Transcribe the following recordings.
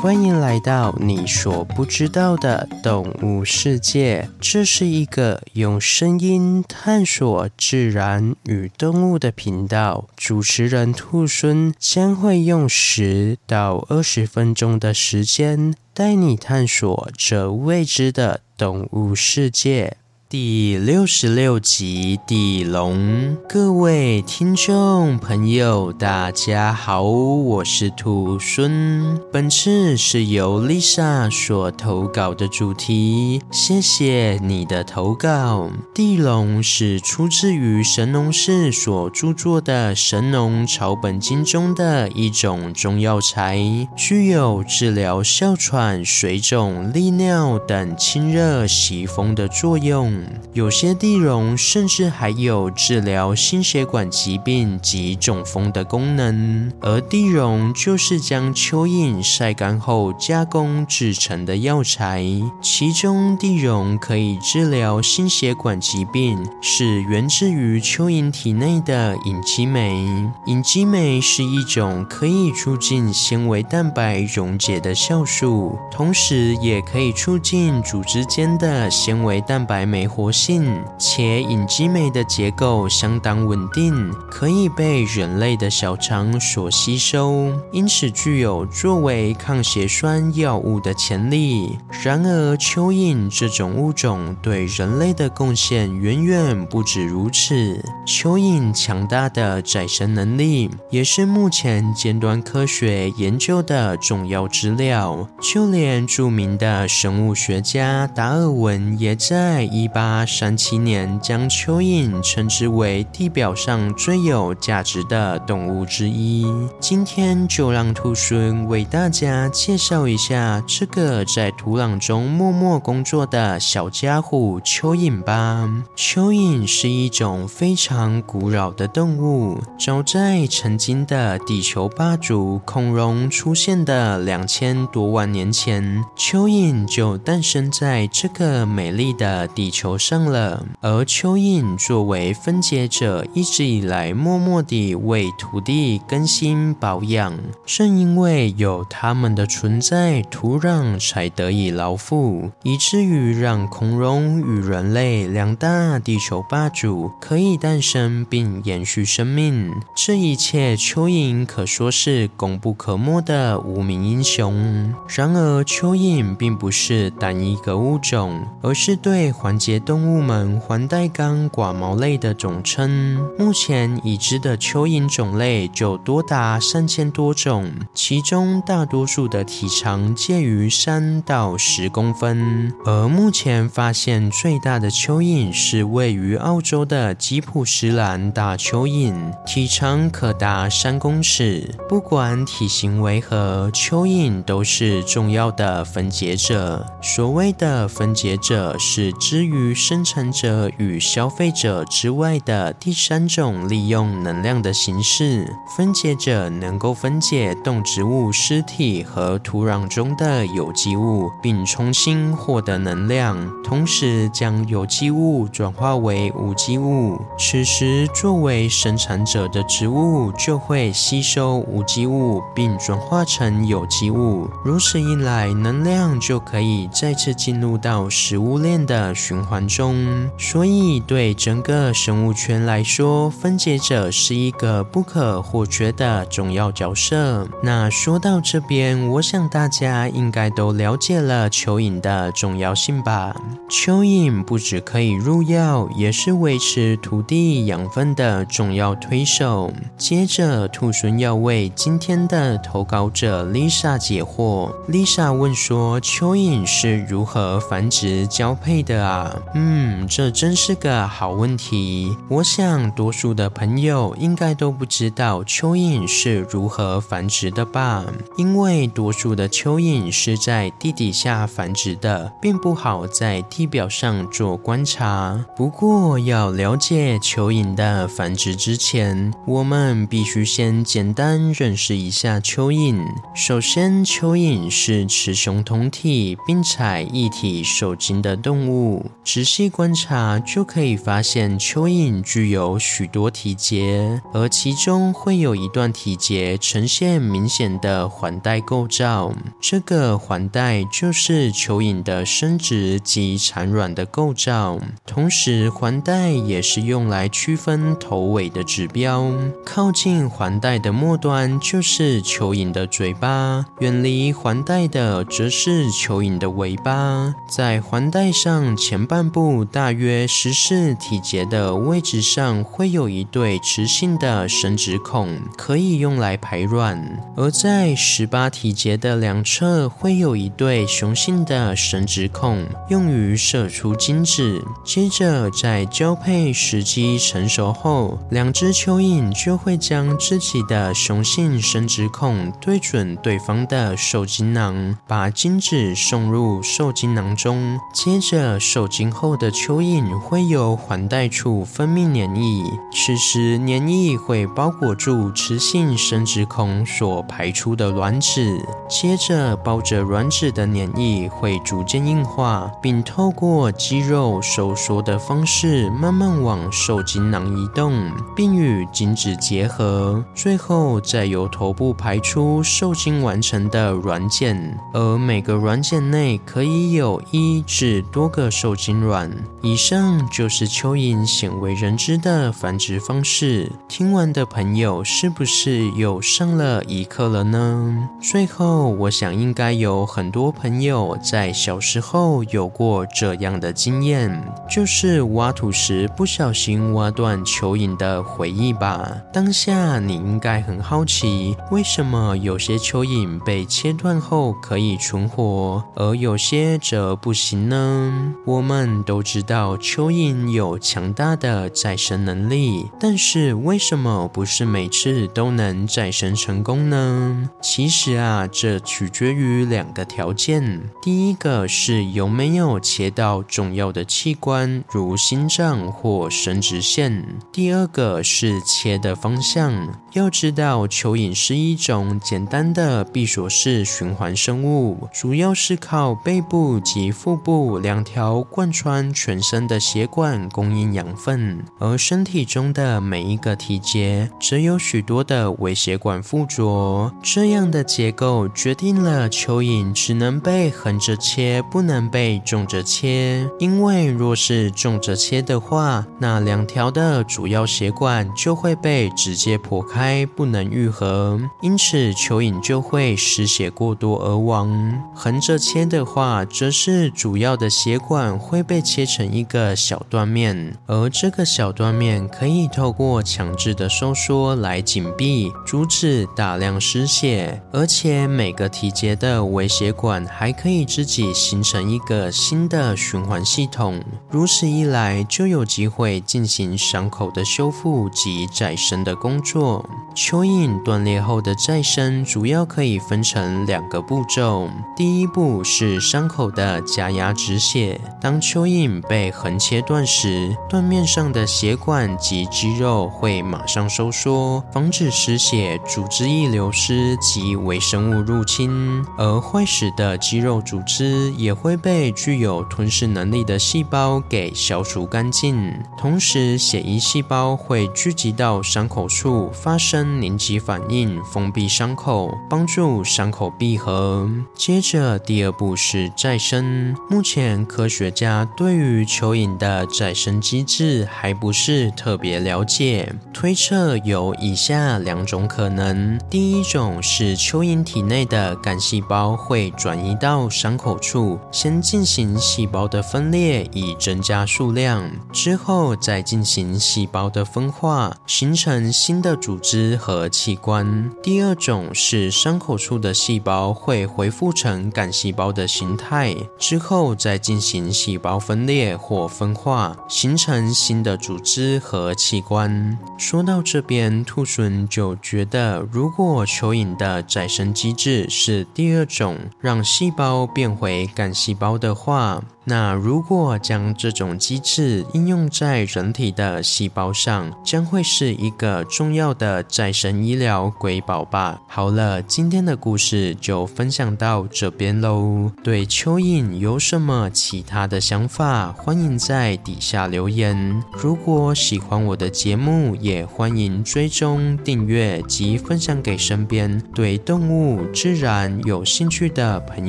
欢迎来到你所不知道的动物世界。这是一个用声音探索自然与动物的频道。主持人兔孙将会用十到二十分钟的时间，带你探索这未知的动物世界。第六十六集地龙，各位听众朋友，大家好，我是兔孙。本次是由 Lisa 所投稿的主题，谢谢你的投稿。地龙是出自于神农氏所著作的《神农草本经》中的一种中药材，具有治疗哮喘、水肿、利尿等清热息风的作用。有些地龙甚至还有治疗心血管疾病及中风的功能，而地龙就是将蚯蚓晒干后加工制成的药材。其中，地龙可以治疗心血管疾病，是源自于蚯蚓体内的隐激酶。隐激酶是一种可以促进纤维蛋白溶解的酵素，同时也可以促进组织间的纤维蛋白酶活性。且隐激酶的结构相当稳定，可以被人类的小肠所吸收，因此具有作为抗血栓药物的潜力。然而，蚯蚓这种物种对人类的贡献远远不止如此。蚯蚓强大的再生能力，也是目前尖端科学研究的重要资料。就连著名的生物学家达尔文也在一八三七年将蚯蚓称之为地表上最有价值的动物之一。今天就让兔孙为大家介绍一下这个在土壤中默默工作的小家伙——蚯蚓吧。蚯蚓是一种非常古老的动物，早在曾经的地球霸主恐龙出现的两千多万年前，蚯蚓就诞生在这个美丽的地球上了。而蚯蚓作为分解者，一直以来默默地为土地更新保养。正因为有它们的存在，土壤才得以牢固，以至于让恐龙与人类两大地球霸主可以诞生并延续生命。这一切，蚯蚓可说是功不可没的无名英雄。然而，蚯蚓并不是单一个物种，而是对环节动物们。环带纲寡毛类的总称，目前已知的蚯蚓种类就多达三千多种，其中大多数的体长介于三到十公分。而目前发现最大的蚯蚓是位于澳洲的吉普斯兰大蚯蚓，体长可达三公尺。不管体型为何，蚯蚓都是重要的分解者。所谓的分解者，是之于生产者。与消费者之外的第三种利用能量的形式，分解者能够分解动植物尸体和土壤中的有机物，并重新获得能量，同时将有机物转化为无机物。此时，作为生产者的植物就会吸收无机物，并转化成有机物。如此一来，能量就可以再次进入到食物链的循环中。所以，对整个生物圈来说，分解者是一个不可或缺的重要角色。那说到这边，我想大家应该都了解了蚯蚓的重要性吧？蚯蚓不只可以入药，也是维持土地养分的重要推手。接着，兔猻要为今天的投稿者 Lisa 解惑。Lisa 问说：“蚯蚓是如何繁殖交配的啊？”嗯，这。真是个好问题。我想，多数的朋友应该都不知道蚯蚓是如何繁殖的吧？因为多数的蚯蚓是在地底下繁殖的，并不好在地表上做观察。不过，要了解蚯蚓的繁殖之前，我们必须先简单认识一下蚯蚓。首先，蚯蚓是雌雄同体并采一体受精的动物。仔细观察就可以发现，蚯蚓具有许多体节，而其中会有一段体节呈现明显的环带构造。这个环带就是蚯蚓的生殖及产卵的构造，同时环带也是用来区分头尾的指标。靠近环带的末端就是蚯蚓的嘴巴，远离环带的则是蚯蚓的尾巴。在环带上前半半部大约十四体节的位置上，会有一对雌性的生殖孔，可以用来排卵；而在十八体节的两侧，会有一对雄性的生殖孔，用于射出精子。接着，在交配时机成熟后，两只蚯蚓就会将自己的雄性生殖孔对准对方的受精囊，把精子送入受精囊中。接着，受精后的蚯蚓会由环带处分泌粘液，此时粘液会包裹住雌性生殖孔所排出的卵子。接着，包着卵子的粘液会逐渐硬化，并透过肌肉收缩的方式慢慢往受精囊移动，并与精子结合。最后，再由头部排出受精完成的卵茧，而每个卵茧内可以有一至多个受精卵。以上就是蚯蚓鲜为人知的繁殖方式。听完的朋友是不是又上了一课了呢？最后，我想应该有很多朋友在小时候有过这样的经验，就是挖土时不小心挖断蚯蚓的回忆吧。当下你应该很好奇，为什么有些蚯蚓被切断后可以存活，而有些则不行呢？我们都知道蚯蚓有强大的再生能力，但是为什么不是每次都能再生成功呢？其实啊，这取决于两个条件。第一个是有没有切到重要的器官，如心脏或生殖腺；第二个是切的方向。要知道，蚯蚓是一种简单的闭锁式循环生物，主要是靠背部及腹部两条贯穿全身的血管供应养分，而身体中的每一个体节则有许多的微血管附着。这样的结构决定了蚯蚓只能被横着切，不能被纵着切。因为若是纵着切的话，那两条的主要血管就会被直接破开。不能愈合，因此蚯蚓就会失血过多而亡。横着切的话，则是主要的血管会会被切成一个小断面，而这个小断面可以透过强制的收缩来紧闭，阻止大量失血。而且每个体节的微血管还可以自己形成一个新的循环系统，如此一来就有机会进行伤口的修复及再生的工作。蚯蚓断裂后的再生主要可以分成两个步骤。第一步是伤口的加压止血。当蚯蚓被横切断时，断面上的血管及肌肉会马上收缩，防止失血、组织液流失及微生物入侵。而坏死的肌肉组织也会被具有吞噬能力的细胞给消除干净。同时，血液细胞会聚集到伤口处发。生凝集反应，封闭伤口，帮助伤口闭合。接着，第二步是再生。目前，科学家对于蚯蚓的再生机制还不是特别了解，推测有以下两种可能：第一种是蚯蚓体内的干细胞会转移到伤口处，先进行细胞的分裂，以增加数量，之后再进行细胞的分化，形成新的组织。和器官。第二种是伤口处的细胞会恢复成干细胞的形态，之后再进行细胞胞分裂或分化，形成新的组织和器官。说到这边，兔隼就觉得，如果蚯蚓的再生机制是第二种，让细胞变回干细胞的话，那如果将这种机制应用在人体的细胞上，将会是一个重要的再生医疗瑰宝吧。好了，今天的故事就分享到这边喽。对蚯蚓有什么其他的想法，欢迎在底下留言。如果喜欢我的节目，也欢迎追踪、订阅及分享给身边对动物、自然有兴趣的朋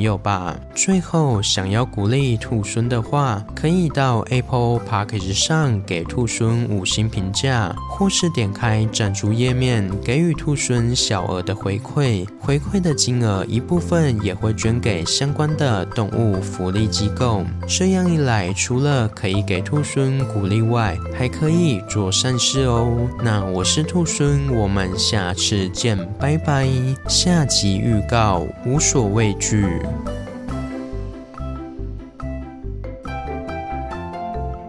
友吧。最后，想要鼓励兔猻的话，可以到 Apple Podcast 上给兔孙五星评价，或是点开赞助页面给予兔孙小额的回馈。回馈的金额一部分也会捐给相关的动物福利机构。这样一来，除了可以给兔孙鼓励外，还可以做善事哦。那我是兔孙，我们下次见，拜拜。下集预告：无所畏惧。